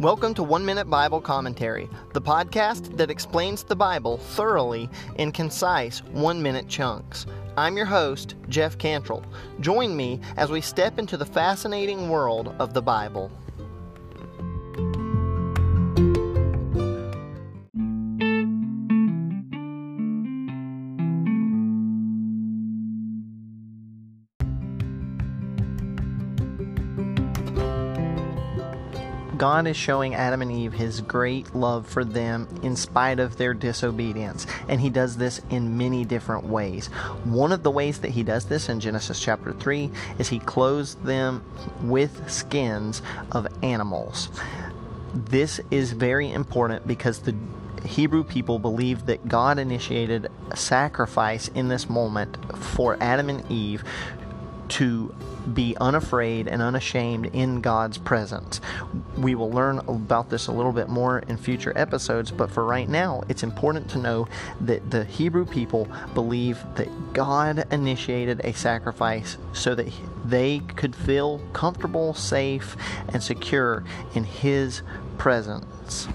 Welcome to One Minute Bible Commentary, the podcast that explains the Bible thoroughly in concise one minute chunks. I'm your host, Jeff Cantrell. Join me as we step into the fascinating world of the Bible. God is showing Adam and Eve his great love for them in spite of their disobedience. And he does this in many different ways. One of the ways that he does this in Genesis chapter 3 is he clothes them with skins of animals. This is very important because the Hebrew people believed that God initiated a sacrifice in this moment for Adam and Eve to be unafraid and unashamed in God's presence. We will learn about this a little bit more in future episodes, but for right now, it's important to know that the Hebrew people believe that God initiated a sacrifice so that they could feel comfortable, safe, and secure in His presence.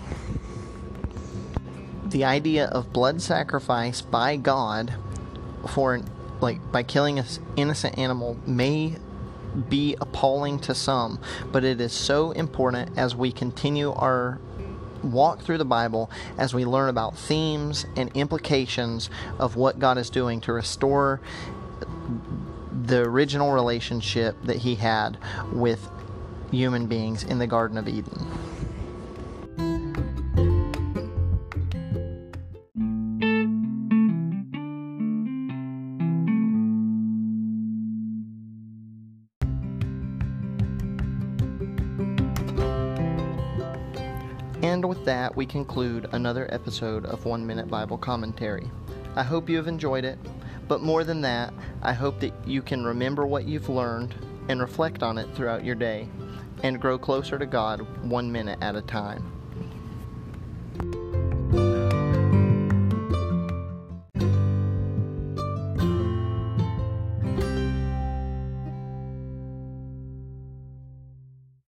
The idea of blood sacrifice by God for an like by killing an innocent animal may be appalling to some, but it is so important as we continue our walk through the Bible as we learn about themes and implications of what God is doing to restore the original relationship that He had with human beings in the Garden of Eden. And with that, we conclude another episode of One Minute Bible Commentary. I hope you have enjoyed it, but more than that, I hope that you can remember what you've learned and reflect on it throughout your day and grow closer to God one minute at a time.